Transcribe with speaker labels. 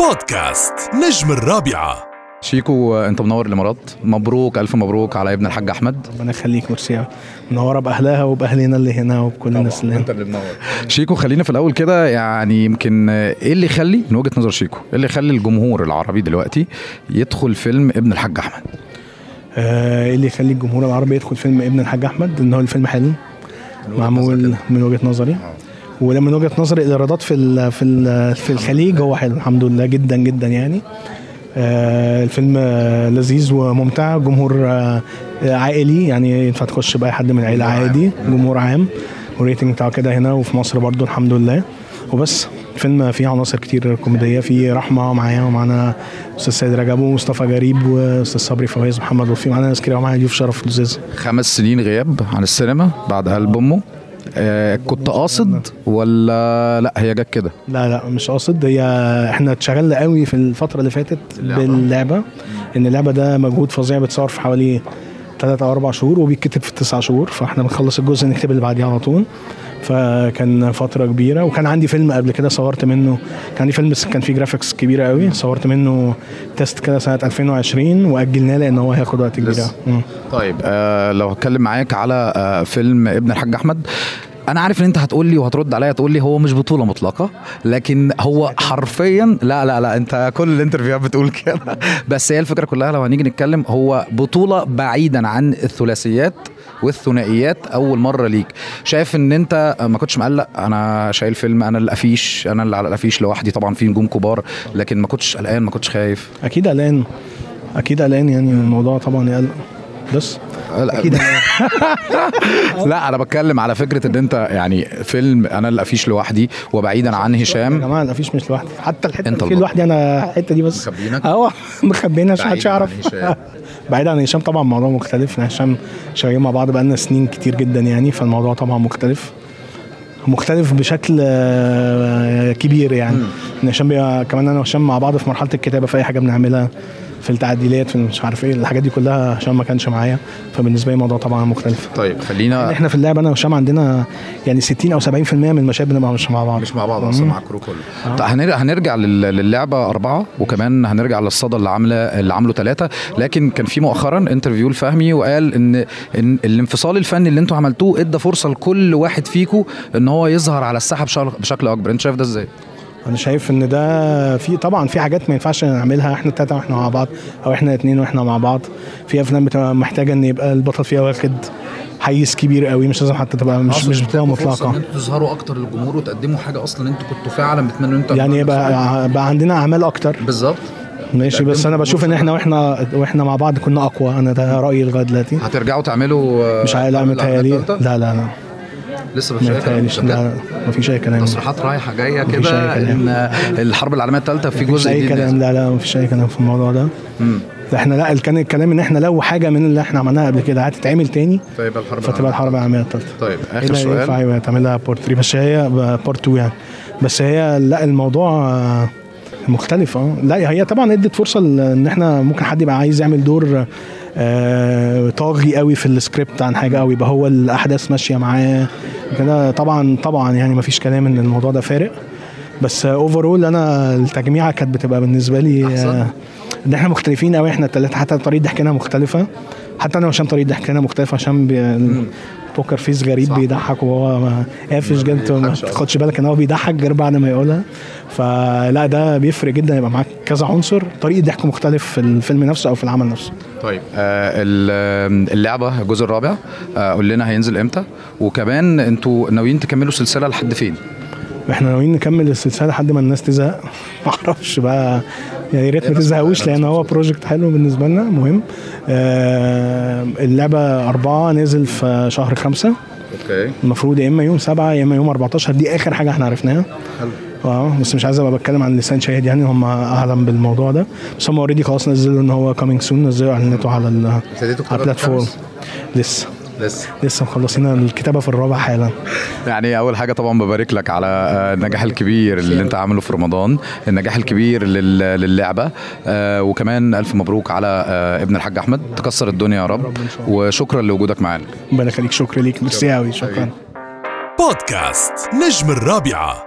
Speaker 1: بودكاست نجم الرابعة.
Speaker 2: شيكو انت منور الامارات مبروك ألف مبروك على ابن الحاج أحمد.
Speaker 3: ربنا يخليك ميرسي منورة بأهلها وبأهلنا اللي هنا وبكل الناس اللي هنا.
Speaker 2: اللي منور. شيكو خلينا في الأول كده. يعني يمكن إيه اللي يخلي من وجهة نظر شيكو إيه اللي يخلي الجمهور العربي دلوقتي يدخل فيلم ابن الحاج أحمد؟
Speaker 3: آه، إيه اللي يخلي الجمهور العربي يدخل فيلم ابن الحاج أحمد؟ إن هو الفيلم حلو. معمول من وجهة نظري. ولما من وجهة نظري الايرادات في ال في ال في الخليج هو حلو الحمد لله جدا جدا يعني. آه، الفيلم آه، لذيذ وممتع جمهور آه، عائلي يعني ينفع تخش بأي حد من العيلة عادي جمهور عام وال rating بتاعه كده هنا وفي مصر برضو الحمد لله. وبس فيلم فيه عناصر كتير كوميدية فيه رحمة معايا ومعانا أستاذ سيد رجب ومصطفى جريب وأستاذ صبري فواز محمد وفي معانا ناس كتير ومعانا ضيوف شرف لذيذ
Speaker 2: خمس سنين غياب عن السينما بعد قلب امه آه كنت قاصد ولا لا هي جت كده؟
Speaker 3: لا لا مش قاصد. هي إحنا اتشغلنا قوي في الفترة اللي فاتت باللعبة إن اللعبة ده مجهود فظيع بتصور في حوالي ثلاثة أو أربع شهور وبيتكتب في تسع شهور فإحنا بنخلص الجزء نكتب اللي بعديه على طول. فكان فترة كبيرة وكان عندي فيلم قبل كده صورت منه. كان عندي فيلم كان فيه graphics كبيرة قوي صورت منه test كده سنة 2020 وأجلناه لأن هو هياخد وقت كبير.
Speaker 2: طيب آه لو هتكلم معاك على آه فيلم ابن الحاج أحمد أنا عارف إن أنت هتقول لي وهترد عليا تقول لي هو مش بطولة مطلقة لكن هو حرفيا لا لا لا أنت كل ال interviewهات بتقول كده. بس هي الفكرة كلها لو هنيجي نتكلم هو بطولة بعيدا عن الثلاثيات. والثنائيات أول مرة ليك. شايف إن أنت ما كنتش مقلق؟ أنا شايل فيلم أنا الافيش أنا اللي على الأفيش لوحدي. طبعا في نجوم كبار لكن ما كنتش قلقان ما كنتش خايف.
Speaker 3: أكيد قلقان. أكيد قلقان يعني الموضوع طبعا يقلق. بس أكيد
Speaker 2: لا أنا بتكلم على فكرة إن أنت يعني فيلم أنا اللي أفيش لوحدي وبعيدا عن
Speaker 3: يا
Speaker 2: هشام.
Speaker 3: جماعة الافيش مش لوحدي. حتى
Speaker 2: الحتة
Speaker 3: اللي. لوحدي أنا الحتة دي بس.
Speaker 2: مخبينك؟
Speaker 3: آه مخبينا عشان محدش يعرف. بعيد عن هشام طبعا الموضوع مختلف. إحنا هشام شغالين مع بعض بقالنا سنين كتير جدا يعني فالموضوع طبعا مختلف. مختلف بشكل آه، كبير يعني. إن هشام كمان أنا وهشام مع بعض في مرحلة الكتابة في أي حاجة بنعملها. في التعديلات في مش عارف إيه الحاجات دي كلها هشام ما كانش معايا فبالنسبة لي الموضوع طبعا مختلف.
Speaker 2: طيب خلينا
Speaker 3: إحنا في اللعبه أنا وهشام عندنا يعني 60 أو 70% من المشاهد بنبقى مش مع بعض.
Speaker 2: مش مع بعض أصلا مع ال crew كله. طيب هنرجع هنرجع لل- للعبة أربعة وكمان هنرجع للصدى اللي عاملة اللي عامله ثلاثة لكن كان في مؤخرا interview لفهمي وقال ان إن الانفصال الفني اللي أنتوا عملتوه إدى فرصة لكل واحد فيكم إن هو يظهر على الساحة بشكل- بشكل أكبر. أنت شايف ده إزاي؟
Speaker 3: أنا شايف إن ده في طبعا في حاجات ما ينفعش نعملها إحنا التلاتة وإحنا مع بعض أو إحنا اتنين وإحنا مع بعض. في أفلام بتبقى محتاجة إن يبقى البطل فيها واخد حيز كبير قوي مش لازم حتى تبقى مش مش بتبقى مطلقة.
Speaker 2: أنتوا تظهروا أكتر للجمهور وتقدموا حاجة أصلا أنتوا كنتوا فعلا بتمنوا إن أنتوا
Speaker 3: يعني يبقى بقى عندنا أعمال أكتر.
Speaker 2: بالظبط.
Speaker 3: ماشي بس أنا بشوف إن إحنا وإحنا وإحنا مع بعض كنا أقوى. أنا ده رأيي لغاية دلوقتي.
Speaker 2: هترجعوا تعملوا آه،
Speaker 3: مش عارف لا متهيألي؟ لا لا لا.
Speaker 2: لسه
Speaker 3: ما متهيأليش لا لا مفيش أي كلام.
Speaker 2: تصريحات رايحة
Speaker 3: جاية
Speaker 2: كده
Speaker 3: كلام.
Speaker 2: إن الحرب العالمية الثالثه في جزء أي
Speaker 3: كلام. لا لا مفيش أي كلام في الموضوع ده.
Speaker 2: مم.
Speaker 3: إحنا لا كان الكلام إن إحنا لو حاجة من اللي إحنا عملناها قبل كده هتتعمل تاني
Speaker 2: فيبقى الحرب
Speaker 3: فتبقى الحرب العالمية الثالثه
Speaker 2: طيب آخر
Speaker 3: ده ينفع
Speaker 2: سؤال
Speaker 3: أيوه تعملها بورت 3 بس هي بورت 2 يعني. بس هي لا الموضوع آه، مختلف آه. لا هي طبعا ادت فرصة إن إحنا ممكن حد يبقى عايز يعمل دور طاغي قوي في السكريبت عن حاجة أو يبقى هو الأحداث ماشية معاه كده. طبعا طبعا يعني ما فيش كلام إن الموضوع ده فارق. بس overall أنا التجميعة كانت بتبقى بالنسبة لي
Speaker 2: أحسن.
Speaker 3: آه، إن إحنا مختلفين قوي. إحنا الثلاثه حتى طريقة ضحكنا مختلفة. حتى أنا وهشام طريقة ضحكنا مختلفة. عشان. poker face غريب. بيضحك وهو ما- قافش جد ما. تاخدش بالك إن هو بيضحك غير بعد ما يقولها فلا ده بيفرق جدا يبقى معاك كذا عنصر طريقة ضحك مختلف في الفيلم نفسه أو في العمل نفسه
Speaker 2: طيب آه ال- اللعبة الجزء الرابع آه قول لنا هينزل إمتى وكمان أنتوا ناويين تكملوا سلسلة لحد فين
Speaker 3: إحنا ناويين نكمل السلسلة لحد ما الناس تزهق. ما أعرفش بقى. يعني ريت ما تزهقوش لأن هو بروجكت حلو بالنسبة لنا. مهم. آه اللعبة أربعة نازل في شهر خمسة.
Speaker 2: okay.
Speaker 3: المفروض يا إما يوم سبعة يا إما يوم 14 دي آخر حاجة إحنا عرفناها.
Speaker 2: حلو.
Speaker 3: آه بس مش عايز أبقى بتكلم عن لسان شاهد يعني. هم أعلم بالموضوع ده. بس هم already خلاص نزلوا إن هو coming soon نزلوا اعلانته على ال- على ال
Speaker 2: platform؟
Speaker 3: لسه.
Speaker 2: لسه.
Speaker 3: لسه مخلصين الكتابة في الرابع حالا.
Speaker 2: يعني أول حاجة طبعا ببارك لك على آه، النجاح الكبير اللي أنت عامله في رمضان النجاح الكبير لل- للعبة آه، وكمان ألف مبروك على آه، ابن الحاج أحمد. تكسر الدنيا يا رب. وشكرا لوجودك معانا.
Speaker 3: ربنا يخليك شكرا ليك ميرسي قوي شكرا.
Speaker 1: بودكاست نجم الرابعة.